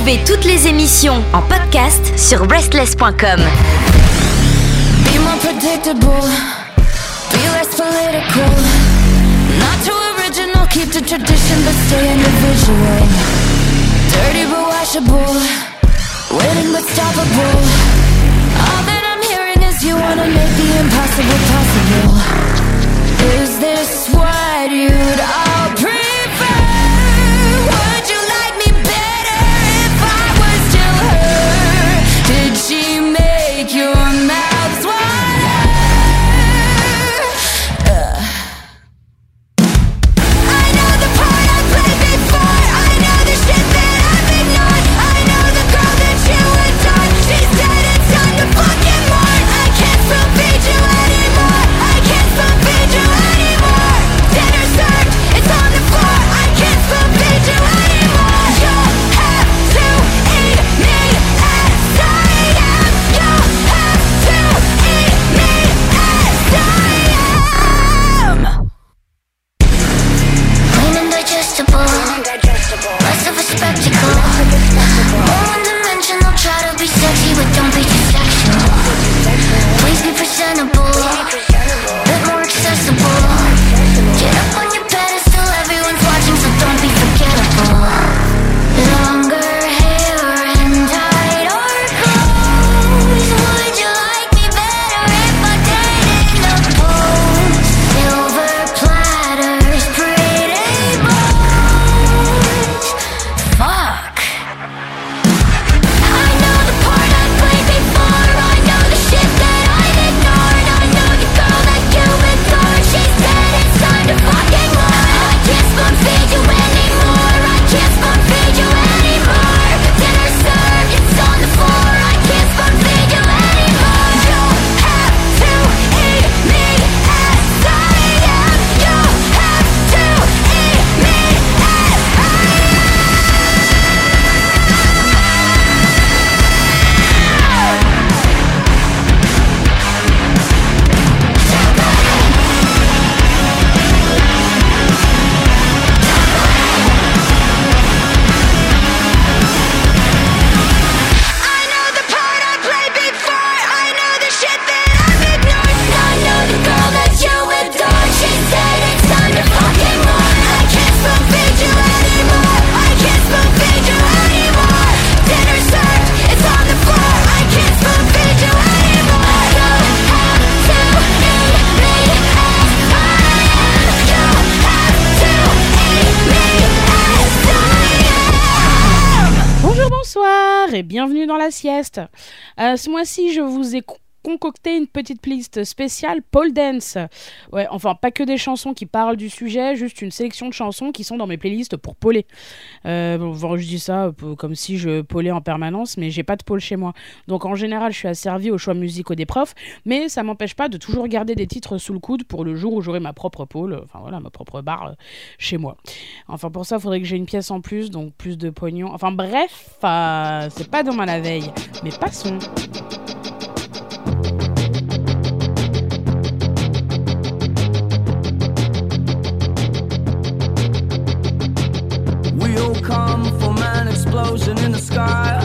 Retrouvez toutes les émissions en podcast sur breastless.com. Be more predictable, be less political. Not too original, keep the tradition but stay individual. Dirty but washable, waiting but stoppable. All that I'm hearing is you wanna make the impossible possible. Is this what you'd all Euh, ce mois-ci, je vous ai concocté une petite liste spéciale Paul Dance. Ouais, enfin, pas que des chansons qui parlent du sujet, juste une sélection de chansons qui sont dans mes playlists pour poler. Euh, je dis ça euh, comme si je polais en permanence, mais j'ai pas de pôle chez moi. Donc en général, je suis asservie aux choix musicaux des profs, mais ça m'empêche pas de toujours garder des titres sous le coude pour le jour où j'aurai ma propre pôle, euh, enfin voilà, ma propre barre euh, chez moi. Enfin, pour ça, il faudrait que j'ai une pièce en plus, donc plus de pognon. Enfin, bref, euh, c'est pas demain la veille, mais passons. explosion in the sky.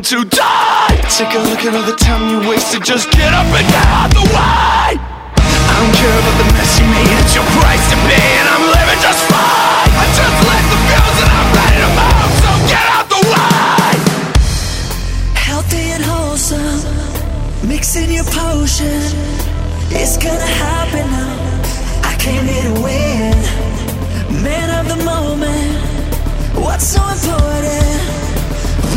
going to die. Take a look at all the time you wasted. Just get up and get out the way. I don't care about the mess you made. It's your price to pay And I'm living just fine. I just left the bills and I'm ready to move So get out the way. Healthy and wholesome. Mixing your potion. It's gonna happen now. I came here to win Man of the moment. What's so important?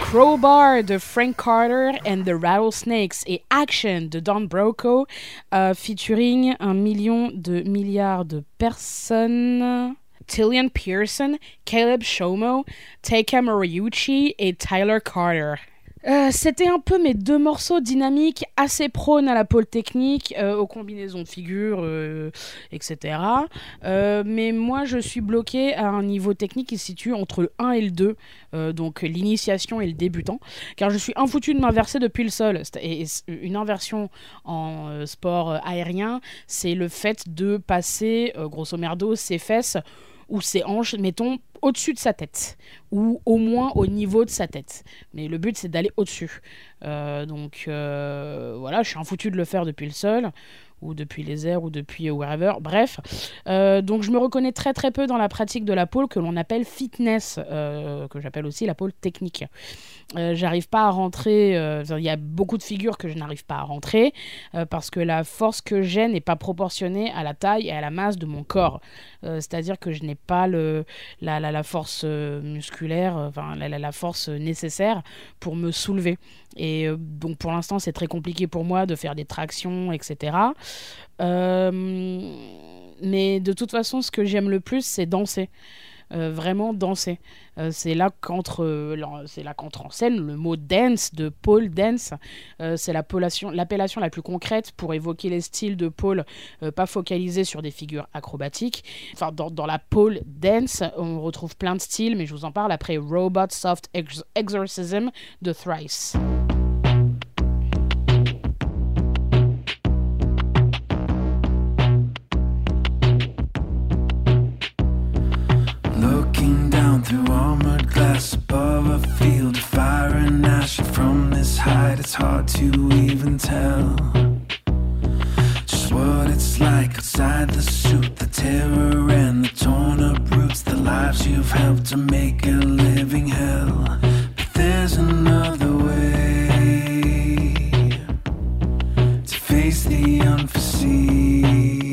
Crowbar de Frank Carter and the Rattlesnakes et Action de Don Broco, euh, featuring un million de milliards de personnes. Tillian Pearson, Caleb Shomo, Taika Moriuchi et Tyler Carter. Euh, c'était un peu mes deux morceaux dynamiques assez prônes à la pôle technique, euh, aux combinaisons de figures, euh, etc. mais moi, je suis bloqué à un niveau technique qui se situe entre le 1 et le 2, donc l'initiation et le débutant, car je suis infoutu de m'inverser depuis le sol. Une inversion en sport aérien, c'est le fait de passer, grosso merdo, ses fesses ou ses hanches, mettons, au-dessus de sa tête, ou au moins au niveau de sa tête. Mais le but, c'est d'aller au-dessus. Euh, donc euh, voilà, je suis un foutu de le faire depuis le sol, ou depuis les airs, ou depuis wherever. Bref, Euh, donc je me reconnais très très peu dans la pratique de la pole que l'on appelle fitness, euh, que j'appelle aussi la pole technique. Euh, j'arrive pas à rentrer, euh, il y a beaucoup de figures que je n'arrive pas à rentrer, euh, parce que la force que j'ai n'est pas proportionnée à la taille et à la masse de mon corps. Euh, C'est-à-dire que je n'ai pas le, la, la, force euh, musculaire, euh, la, la force nécessaire pour me soulever. Et euh, donc pour l'instant, c'est très compliqué pour moi de faire des tractions, etc. Euh, mais de toute façon, ce que j'aime le plus, c'est danser. Euh, vraiment danser. Euh, c'est là qu'entre euh, c'est là qu'entre en scène le mot dance de pole dance. C'est l'appellation la plus concrète pour évoquer les styles de euh, pas focalisés sur des figures acrobatiques. Enfin, dans, la pole dance, on retrouve plein de styles, mais je vous en parle après Robot Soft Ex- Exorcism de Thrice. Through armored glass above a field of fire and ash. From this height, it's hard to even tell just what it's like outside the suit. The terror and the torn up roots, the lives you've helped to make a living hell. But there's another way to face the unforeseen.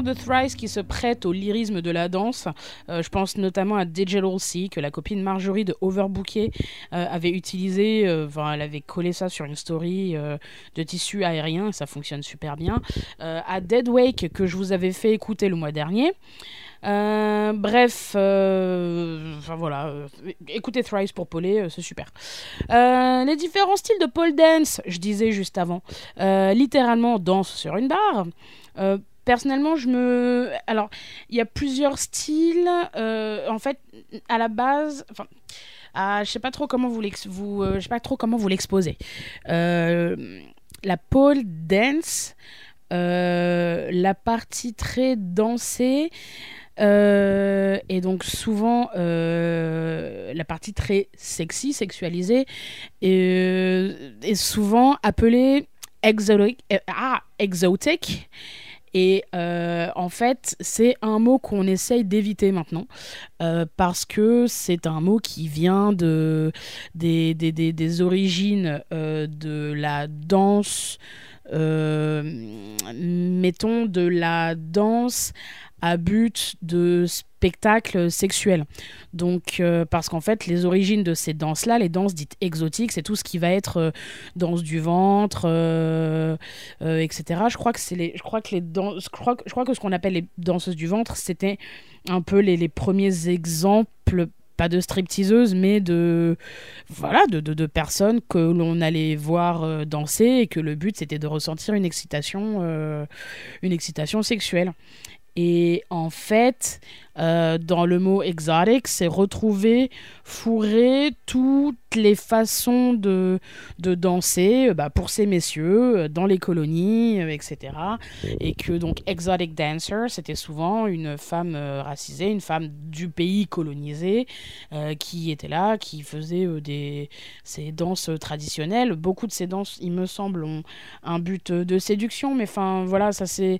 De Thrice qui se prêtent au lyrisme de la danse. Euh, je pense notamment à Digital Sea, que la copine Marjorie de Overbooké euh, avait utilisé. euh, Enfin, elle avait collé ça sur une story de tissu aérien, ça fonctionne super bien. À Dead Wake, que je vous avais fait écouter le mois dernier. Bref, voilà, écoutez Thrice pour Paulet, c'est super. Les différents styles de pole dance, je disais juste avant, littéralement danse sur une barre. Personnellement, je me. Alors, il y a plusieurs styles. euh, en fait, à la base. Enfin. je sais pas trop comment vous euh, sais pas trop comment vous l'exposer. Euh, la pole dance, la partie très dansée, et donc souvent la partie très sexy, sexualisée, est, souvent appelée exotic. ah, exotic. Et euh, en fait, c'est un mot qu'on essaye d'éviter maintenant euh, parce que c'est un mot qui vient de, des, des, des, des origines euh, de la danse, mettons de la danse à but de spectacle sexuel. Donc, euh, parce qu'en fait, les origines de ces danses-là, les danses dites exotiques, c'est tout ce qui va être euh, danse du ventre, euh, etc. Je crois que c'est les, je crois que les danses, je crois, je crois que ce qu'on appelle les danseuses du ventre, c'était un peu les, premiers exemples pas de stripteaseuses, mais de voilà de, personnes que l'on allait voir danser et que le but c'était de ressentir une excitation une excitation sexuelle. Et en fait, euh, dans le mot exotic, c'est retrouver, fourrer toutes les façons de, de danser euh, bah, pour ces messieurs euh, dans les colonies, etc. Et que donc exotic dancer, c'était souvent une femme euh, racisée, une femme du pays colonisé euh, qui était là, qui faisait des, ces danses traditionnelles. Beaucoup de ces danses, il me semble, ont un but de séduction, mais enfin voilà, ça c'est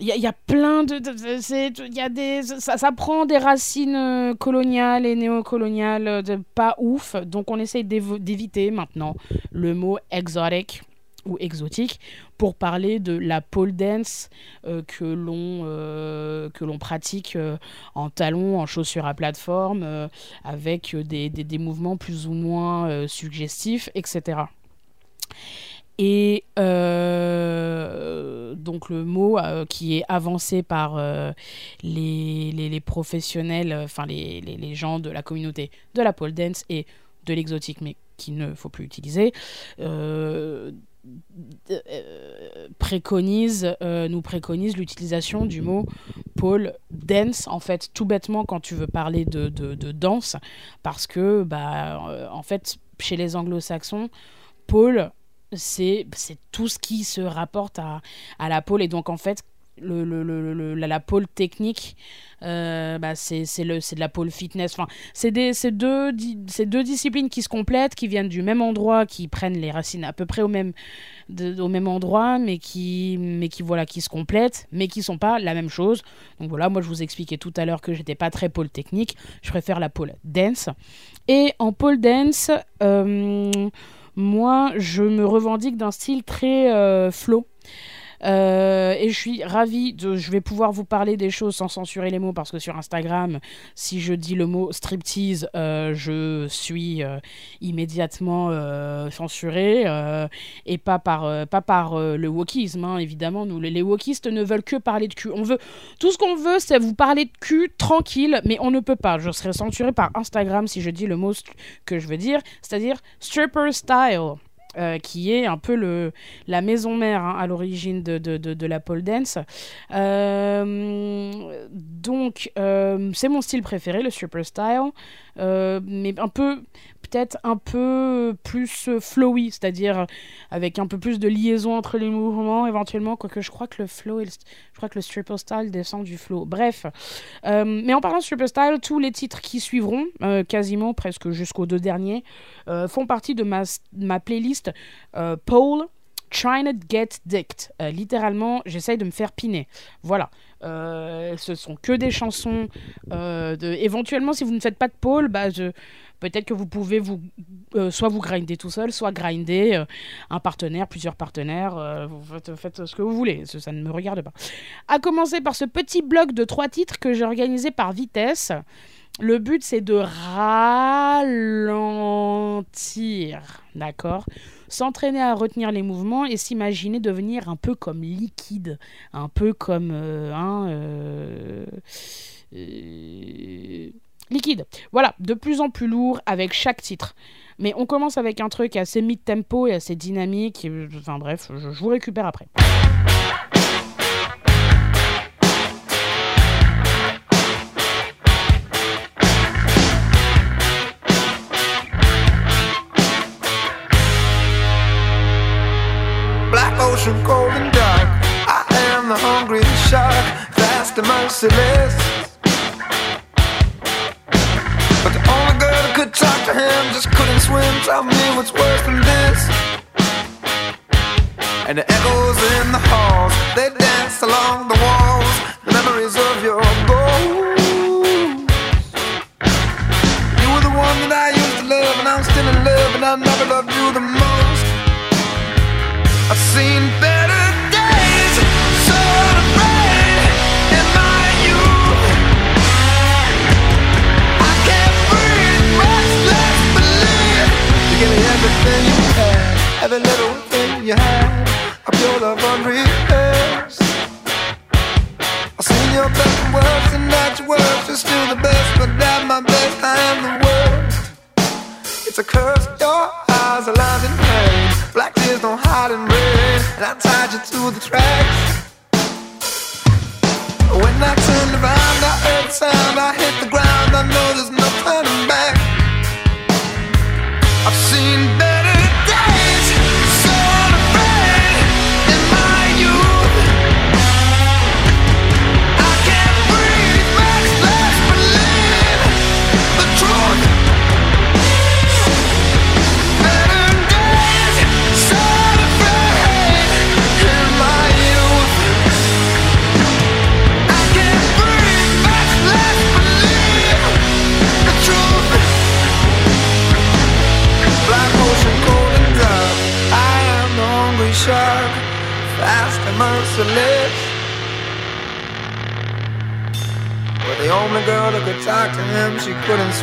il y, a- plein de, de- y a des ça, prend des racines euh, coloniales et néocoloniales euh, pas ouf. Donc on essaye d'éviter maintenant le mot exotic ou exotique pour parler de la pole dance euh, que l'on que l'on pratique en talons en chaussures à plateforme avec des, des, des mouvements plus ou moins suggestifs etc et euh, donc le mot euh, qui est avancé par euh, les, les, professionnels, enfin les, les, gens de la communauté de la pole dance et de l'exotique, mais qu'il ne faut plus utiliser, préconise, nous préconise l'utilisation du mot pole dance, en fait, tout bêtement quand tu veux parler de, de, de danse, parce que, bah, en fait, chez les anglo-saxons, pole, c'est tout ce qui se rapporte à, à la pole et donc en fait le, le, le, la, la pole technique euh, bah, c'est de la pole fitness. Enfin c'est deux deux disciplines qui se complètent qui viennent du même endroit qui prennent les racines à peu près au même au même endroit mais qui mais qui voilà qui se complètent mais qui sont pas la même chose. Donc voilà moi je vous expliquais tout à l'heure que j'étais pas très pole technique. Je préfère la pole dance. Et en pole dance euh, moi, je me revendique d'un style très euh, flow. Euh, et je suis ravie. Je vais pouvoir vous parler des choses sans censurer les mots parce que sur Instagram, si je dis le mot striptease, euh, je suis euh, immédiatement censurée et pas par, pas par le wokisme. hein, évidemment, nous, les, wokistes ne veulent que parler de cul. On veut tout ce qu'on veut, c'est vous parler de cul tranquille, mais on ne peut pas. Je serai censurée par Instagram si je dis le mot que je veux dire, c'est-à-dire stripper style. Euh, qui est un peu le, la maison mère hein, à l'origine de, de, la pole dance. Euh, donc, euh, c'est mon style préféré, le stripper style, mais un peu, peut-être un peu plus euh, flowy, c'est-à-dire avec un peu plus de liaison entre les mouvements éventuellement, quoique je crois que le flow, je crois que le stripper style descend du flow. Bref, euh, mais en parlant de stripper style, tous les titres qui suivront, euh, quasiment presque jusqu'aux deux derniers, euh, font partie de ma, playlist euh, Pole Trying to get dicked. Euh, littéralement, j'essaye de me faire piner. Voilà. Euh, ce sont que des chansons. euh. Éventuellement, si vous ne faites pas de pole, bah, je... peut-être que vous pouvez vous, euh, soit vous grinder tout seul, soit grinder euh, un partenaire, plusieurs partenaires. euh, vous faites, ce que vous voulez. Ça, ne me regarde pas. À commencer par ce petit bloc de trois titres que j'ai organisé par vitesse. Le but, c'est de ralentir, d'accord? S'entraîner à retenir les mouvements et s'imaginer devenir un peu comme liquide, un peu comme euh, liquide. Voilà, de plus en plus lourd avec chaque titre. Mais on commence avec un truc assez mid-tempo et assez dynamique. Enfin bref, je, je vous récupère après. Black ocean, cold and dark. I am the hungry shark, fast and merciless. Talk to him just couldn't swim. Tell me what's worse than this. And the echoes in the halls, they dance along the walls. The memories of your ghost. You were the one that I used to love, and I'm still in love, and I never loved you the most. I've seen better everything you had, every little thing you had. A pure love unrehearsed. I've seen your best and worst, and not your worst. You're still the best, but at my best, I am the worst. It's a curse, your eyes are lined in pain. Black tears don't hide in rain, and I tied you to the tracks. When I turned around, I heard the sound, I hit the ground. I know there's no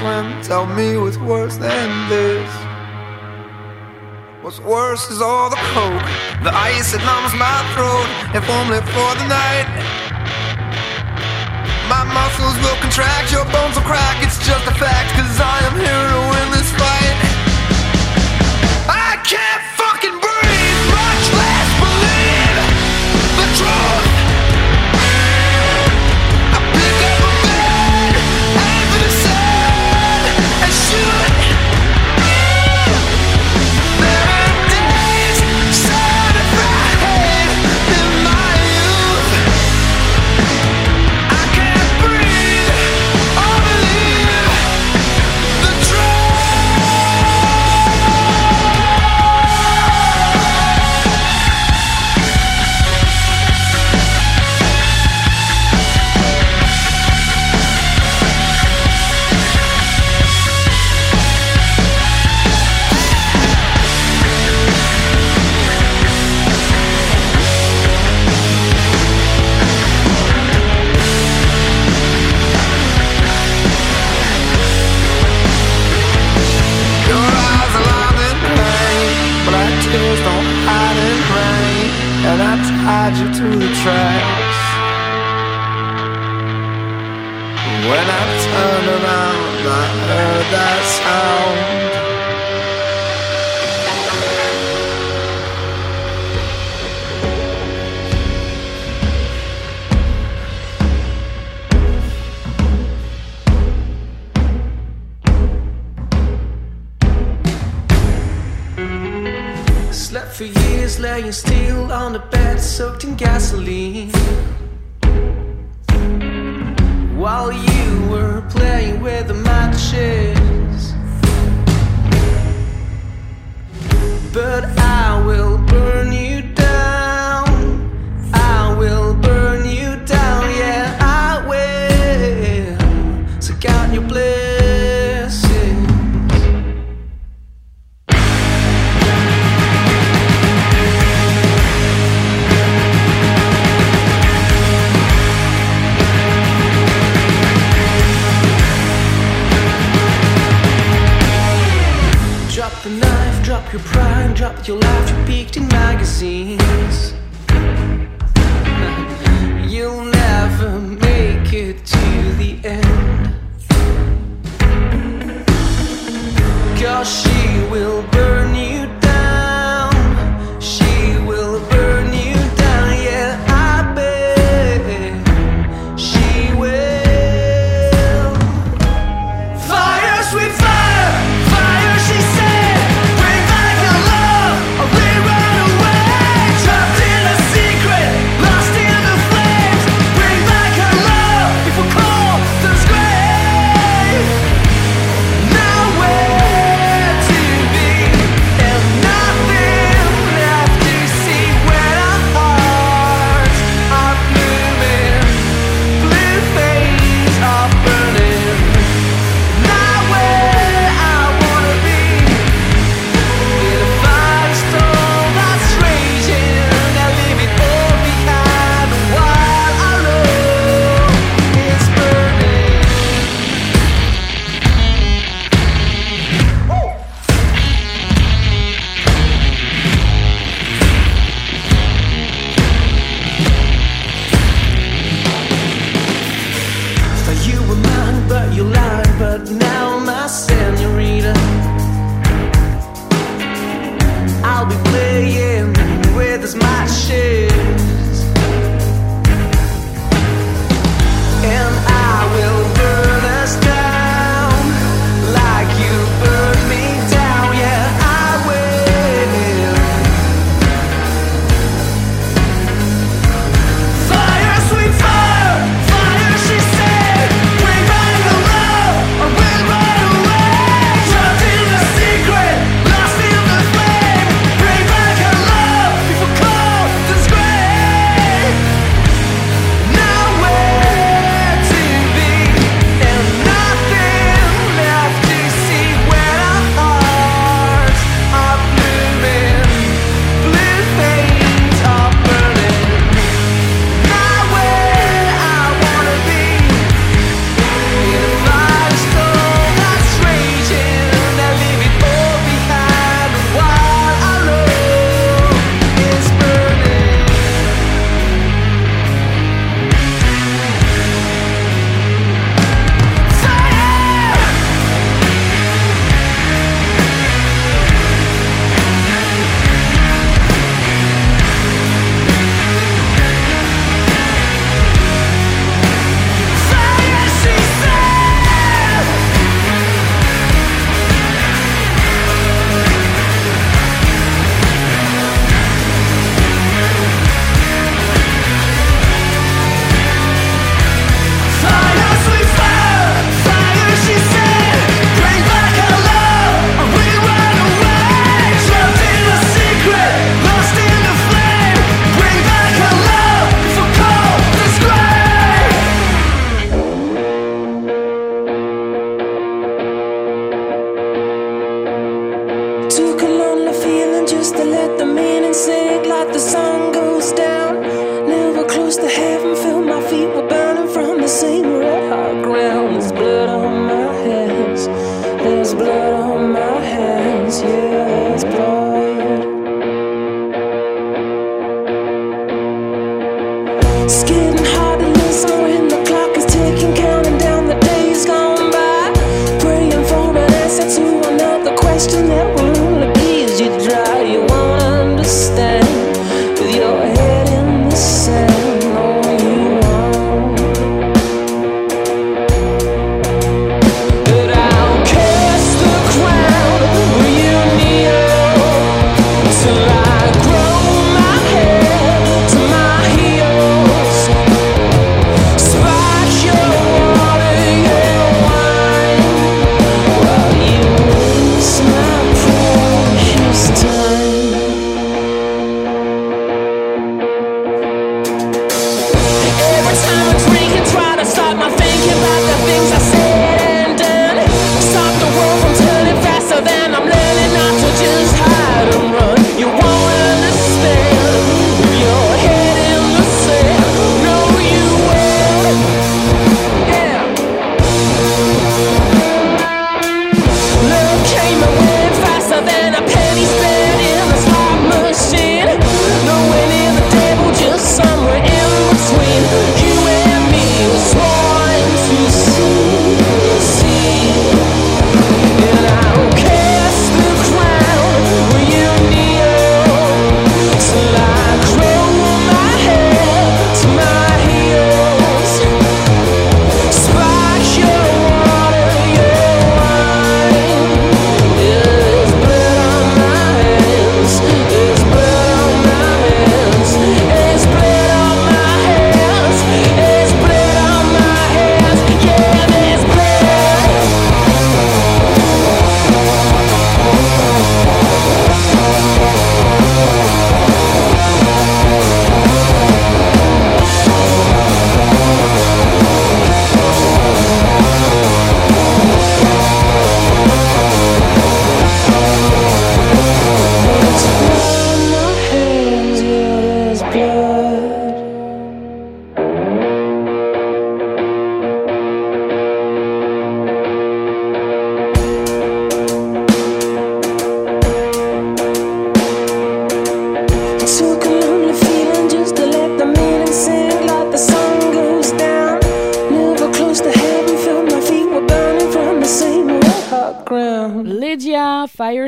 Tell me what's worse than this. What's worse is all the coke, the ice that numbs my throat, if only for the night. My muscles will contract, your bones will crack, it's just a fact, cause I am here to win this fight. Tied you to the tracks. When I turned around, I heard that sound. Laying still on the bed soaked in gasoline. While you were playing with the matches. But I will burn you but your life you peaked in magazines.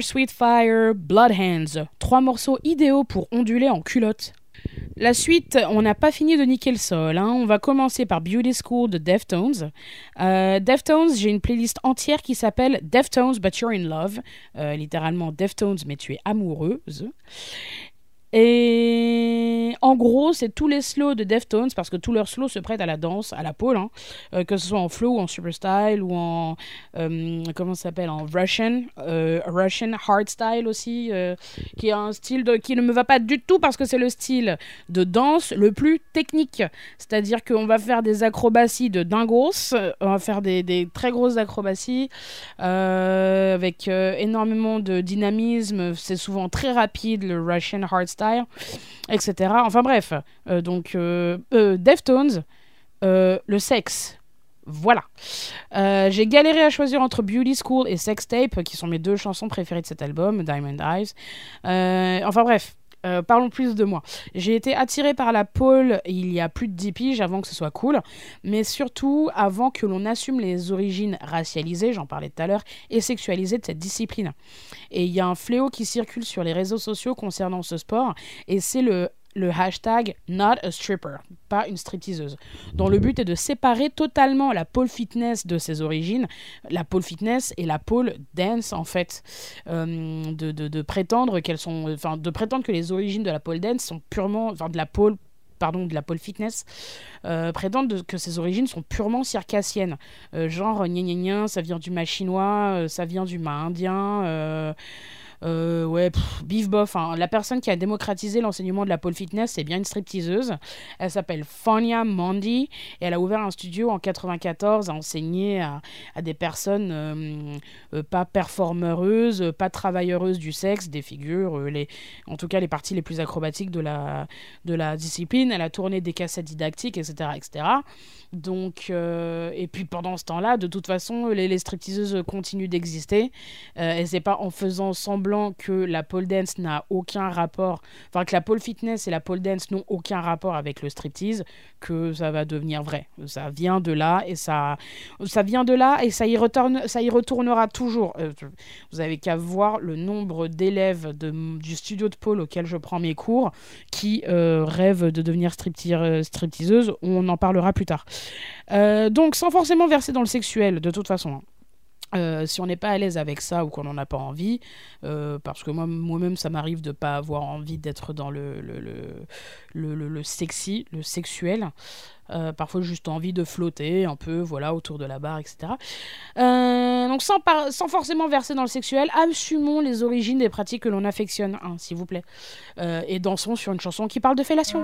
Sweet Fire, Blood Hands. Trois morceaux idéaux pour onduler en culotte. La suite, on n'a pas fini de niquer le sol. hein. On va commencer par Beauty School de Deftones. Euh, Deftones, j'ai une playlist entière qui s'appelle Deftones But You're in Love. Euh, littéralement Deftones, mais tu es amoureuse. Et en gros, c'est tous les slows de Deftones parce que tous leurs slows se prêtent à la danse, à la pole, hein. Euh, que ce soit en flow ou en super style ou en euh, comment ça s'appelle en Russian, euh, Russian hardstyle aussi, qui est un style qui ne me va pas du tout parce que c'est le style de danse le plus technique. C'est-à-dire qu'on va faire des acrobaties de dingos, on va faire des, des très grosses acrobaties avec énormément de dynamisme. C'est souvent très rapide le Russian hardstyle, etc. Enfin bref, euh, donc euh, euh, Deftones, le sexe. Voilà. J'ai galéré à choisir entre Beauty School et Sex Tape, qui sont mes deux chansons préférées de cet album, Diamond Eyes. Enfin bref, parlons plus de moi. J'ai été attirée par la pole il y a plus de 10 piges avant que ce soit cool, mais surtout avant que l'on assume les origines racialisées, j'en parlais tout à l'heure, et sexualisées de cette discipline. Et il y a un fléau qui circule sur les réseaux sociaux concernant ce sport, et c'est le le hashtag not a stripper, pas une stripteaseuse, dont le but est de séparer totalement la pole fitness de ses origines, la pole fitness et la pole dance en fait, Euh, de, de- de prétendre qu'elles sont, enfin de prétendre que les origines de la pole dance sont purement, enfin de la pole pardon, de la pole fitness, euh, que ses origines sont purement circassiennes. Euh, genre, gna gna gna, ça vient du mât chinois, euh, ça vient du mât indien, euh, ouais, pff, bif bof. hein. La personne qui a démocratisé l'enseignement de la pole fitness, c'est bien une stripteaseuse. Elle s'appelle Fania Mondi et elle a ouvert un studio en 94 à enseigner à, des personnes euh, euh, pas performeureuses, pas travailleureuses du sexe, des figures, euh, les, en tout cas les parties les plus acrobatiques de la, de la discipline. Elle a tourné des cassettes didactiques, etc. etc. Donc, et puis pendant ce temps-là, de toute façon, les, les stripteaseuses continuent d'exister. Et c'est pas en faisant semblant que la pole dance n'a aucun rapport, enfin que la pole fitness et la pole dance n'ont aucun rapport avec le striptease que ça va devenir vrai. Ça vient de là et ça, ça vient de là et ça y retourne, ça y retournera toujours. Euh, vous avez qu'à voir le nombre d'élèves du studio de pole auquel je prends mes cours qui euh, rêvent de devenir euh, stripteaseuse. On en parlera plus tard. Donc sans forcément verser dans le sexuel, de toute façon. Euh, si on n'est pas à l'aise avec ça ou qu'on n'en a pas envie, euh, parce que moi, moi-même, ça m'arrive de pas avoir envie d'être dans le, le, le, le, sexy, le sexuel. Euh, parfois, juste envie de flotter un peu, voilà, autour de la barre, etc. Donc, sans, sans forcément verser dans le sexuel, assumons les origines des pratiques que l'on affectionne, hein, s'il vous plaît. Et dansons sur une chanson qui parle de fellation.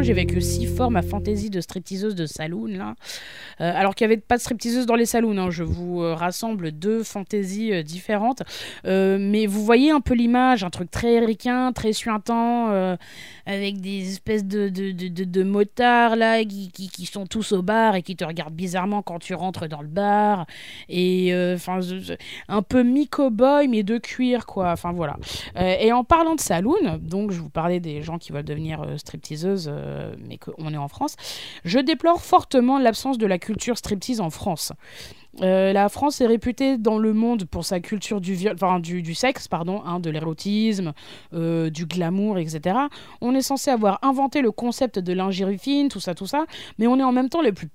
J'ai vécu si fort ma fantaisie de stripteaseuse de saloon là. Euh, alors qu'il n'y avait pas de stripteaseuse dans les saloons. hein. Je vous euh, rassemble deux fantaisies euh, différentes. Mais vous voyez un peu l'image, un truc très ricain, très suintant, avec des espèces de, de, de, de- motards là qui, qui, qui sont tous au bar et qui te regardent bizarrement quand tu rentres dans le bar. Et un peu mi-cowboy mais de cuir quoi. Enfin voilà. Et en parlant de saloon, donc je vous parlais des gens qui veulent devenir stripteaseuses, mais qu'on est en France, je déplore fortement l'absence de la culture striptease en France. Euh, la France est réputée dans le monde pour sa culture du, viol, enfin, du, du sexe, pardon, hein, de l'érotisme, euh, du glamour, etc. On est censé avoir inventé le concept de l'ingérie fine, tout ça, tout ça, mais on est en même temps les plus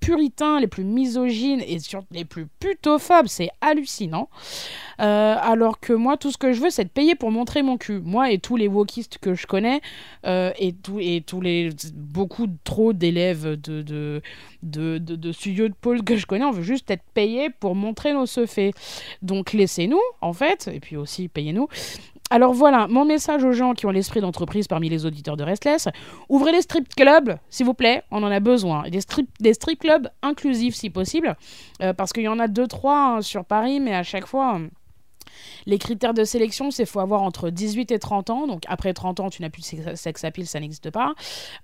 puritains, les plus misogynes et surtout les plus putophobes. C'est hallucinant. Euh, alors que moi, tout ce que je veux, c'est de payer pour montrer mon cul. Moi et tous les wokistes que je connais, et, tous les beaucoup trop d'élèves de, de, de studios de pôle que je connais, on veut juste être payé pour montrer nos faits. Donc laissez-nous, en fait, et puis aussi payez-nous. Alors voilà, mon message aux gens qui ont l'esprit d'entreprise parmi les auditeurs de Restless, ouvrez les strip clubs, s'il vous plaît, on en a besoin. Des strip, des strip clubs inclusifs si possible, euh, parce qu'il y en a deux, trois hein, sur Paris, mais à chaque fois... les critères de sélection, c'est faut avoir entre 18 et 30 ans. Donc après 30 ans, tu n'as plus de sex- appeal, ça n'existe pas.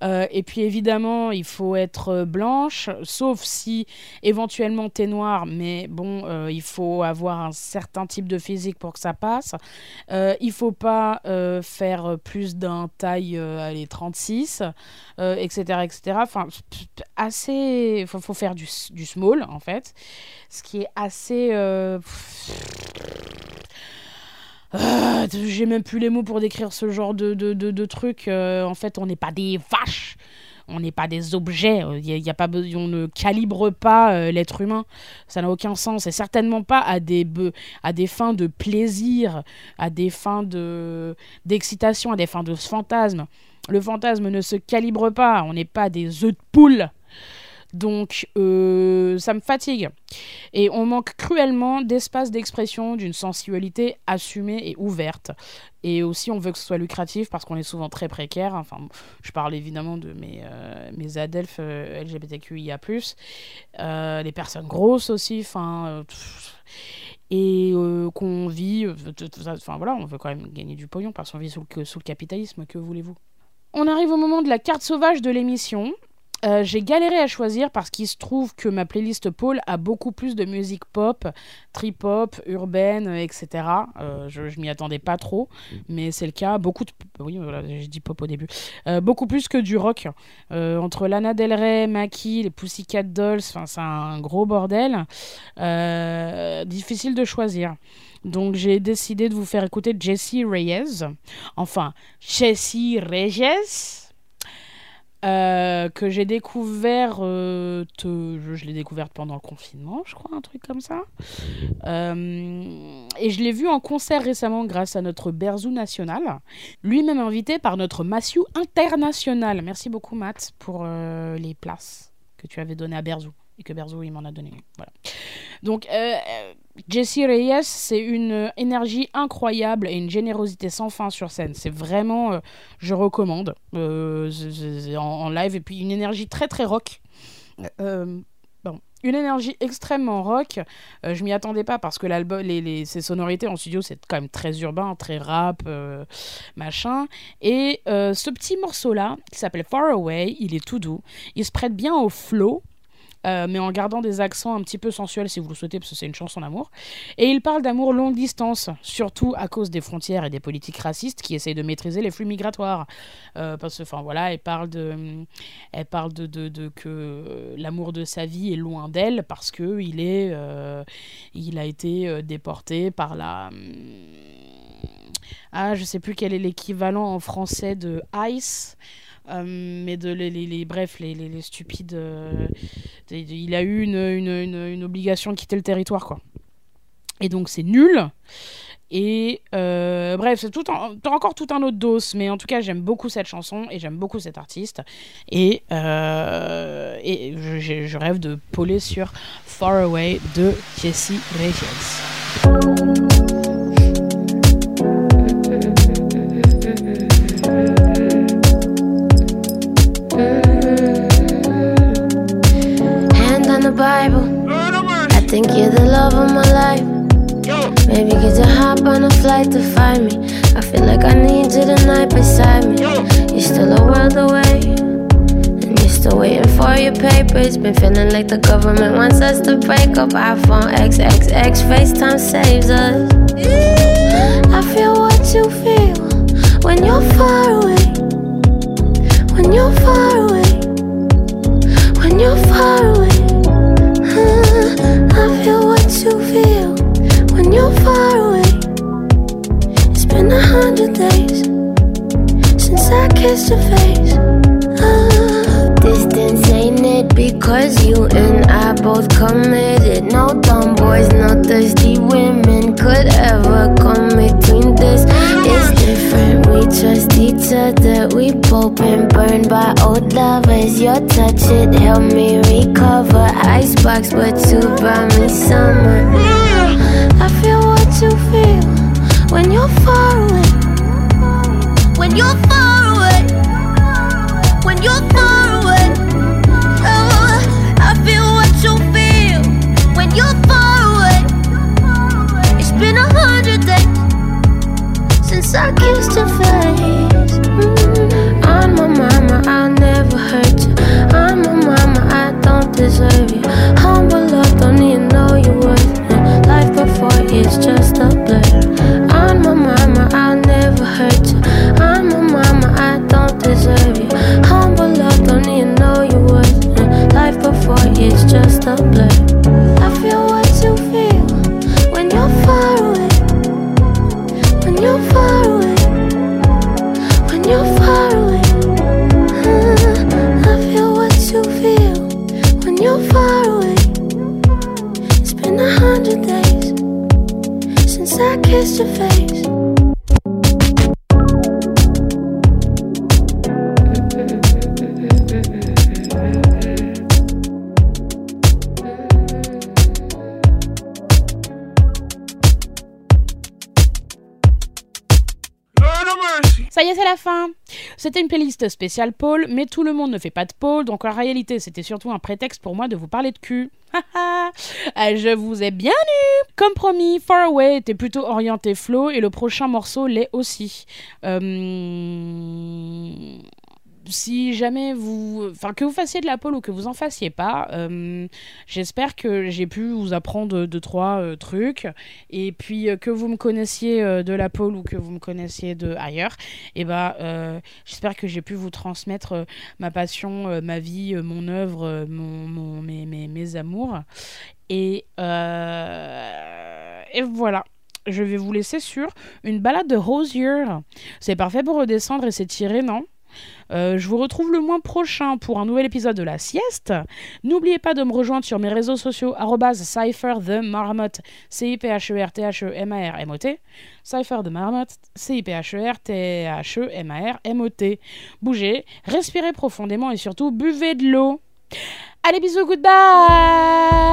Euh, et puis évidemment, il faut être euh, blanche, sauf si éventuellement t'es noire, mais bon, euh, il faut avoir un certain type de physique pour que ça passe. Euh, il faut pas faire plus d'un taille, allez, 36, euh, etc., etc. Enfin, assez... faut, faut faire du small, en fait. Ce qui est assez... euh, ah, J'ai même plus les mots pour décrire ce genre de, de, de, truc. Euh, en fait, on n'est pas des vaches. On n'est pas des objets. Il y a, y a pas on ne calibre pas euh, l'être humain. Ça n'a aucun sens. Et certainement pas à des, à des fins de plaisir, à des fins de d'excitation, à des fins de fantasme. Le fantasme ne se calibre pas. On n'est pas des œufs de poule. Donc, euh, ça me fatigue. Et on manque cruellement d'espace d'expression, d'une sensualité assumée et ouverte. Et aussi, on veut que ce soit lucratif parce qu'on est souvent très précaire. Enfin, je parle évidemment de mes, euh, mes adelphes euh, LGBTQIA+, euh, les personnes grosses aussi. Enfin, et qu'on vit. Enfin, voilà, on veut quand même gagner du pognon parce qu'on vit sous le, sous le capitalisme. Que voulez-vous On arrive au moment de la carte sauvage de l'émission. Euh, j'ai galéré à choisir parce qu'il se trouve que ma playlist Paul a beaucoup plus de musique pop, trip-hop, urbaine, euh, etc. Euh, je m'y attendais pas trop, mais c'est le cas. Beaucoup de... Oui, j'ai dit pop au début. Beaucoup plus que du rock. Entre Lana Del Rey, Maki, les Pussycat Dolls, c'est un gros bordel. Difficile de choisir. Donc j'ai décidé de vous faire écouter Jessie Reyes. Enfin, Jessie Reyes? Euh, que j'ai découvert, euh, je, l'ai découverte pendant le confinement, je crois, un truc comme ça. Euh, et je l'ai vu en concert récemment grâce à notre Berzou national, lui-même invité par notre Massieu international. Merci beaucoup Matt pour euh, les places que tu avais données à Berzou et que Berzou il m'en a donné. Voilà. Donc euh, euh, Jessie Reyes, c'est une énergie incroyable et une générosité sans fin sur scène. C'est vraiment, euh, je recommande euh, en, live et puis une énergie très très rock. Bon, une énergie extrêmement rock. Je m'y attendais pas parce que l'album, les, ses sonorités en studio, c'est quand même très urbain, très rap, machin. Et ce petit morceau-là, qui s'appelle Far Away, il est tout doux. Il se prête bien au flow. Euh, mais en gardant des accents un petit peu sensuels si vous le souhaitez, parce que c'est une chanson d'amour. Et il parle d'amour longue distance, surtout à cause des frontières et des politiques racistes qui essayent de maîtriser les flux migratoires. Euh, parce que, enfin voilà, elle parle de, elle parle de, de, que l'amour de sa vie est loin d'elle parce que il est, euh, il a été déporté par la, hum, ah, je sais plus quel est l'équivalent en français de ICE. euh, mais de les, les- bref les, les, stupides euh, il a eu une, une, une, obligation de quitter le territoire quoi et donc c'est nul et euh, bref, c'est tout t'as encore tout un autre dos, mais en tout cas j'aime beaucoup cette chanson et j'aime beaucoup cet artiste et, et je, rêve de poler sur Far Away de Jessie Reyes. Think you're the love of my life. Maybe get to hop on a flight to find me. I feel like I need you tonight beside me. You're still a world away. And you're still waiting for your papers. Been feeling like the government wants us to break up. iPhone XXX FaceTime saves us. I feel what you feel when you're far away. When you're far away when you're far away. I feel what you feel when you're far away. It's been a hundred days since I kissed your face. Oh, Distance ain't it because you and I both committed. No dumb boys, no thirsty women could ever come between this. It's different. We trust each other. We both been burned by old lovers. Your touch it helped me recover. Icebox, but you brought me summer. I feel what you feel when you're far away. When you're far away. When you're far I kissed your face. Mm. On my mama, I'll never hurt spéciale Paul, mais tout le monde ne fait pas de Paul, donc en réalité, c'était surtout un prétexte pour moi de vous parler de cul. Euh, Je vous ai bien eu Comme promis, Far Away était plutôt orienté flow et le prochain morceau l'est aussi. Euh, Si jamais vous... Enfin, que vous fassiez de la pole ou que vous en fassiez pas, euh, j'espère que j'ai pu vous apprendre deux, trois euh, trucs. Et puis, euh, que vous me connaissiez de la pole ou que vous me connaissiez de ailleurs, et ben, euh, j'espère que j'ai pu vous transmettre ma passion, ma vie, mon œuvre, mon, mes, mes, mes amours. Et, et voilà. Je vais vous laisser sur une balade de Rosier. C'est parfait pour redescendre et s'étirer, non? Euh, je vous retrouve le mois prochain pour un nouvel épisode de la sieste. N'oubliez pas de me rejoindre sur mes réseaux sociaux Cypher the Marmot, C-I-P-H-E-R-T-H-E-M-A-R-M-O-T. Cypher the Marmot, C-I-P-H-E-R-T-H-E-M-A-R-M-O-T. Bougez, respirez profondément et surtout buvez de l'eau. Allez, bisous, goodbye!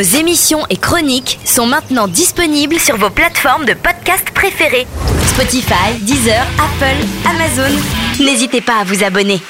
Nos émissions et chroniques sont maintenant disponibles sur vos plateformes de podcast préférées. Spotify, Deezer, Apple, Amazon. N'hésitez pas à vous abonner.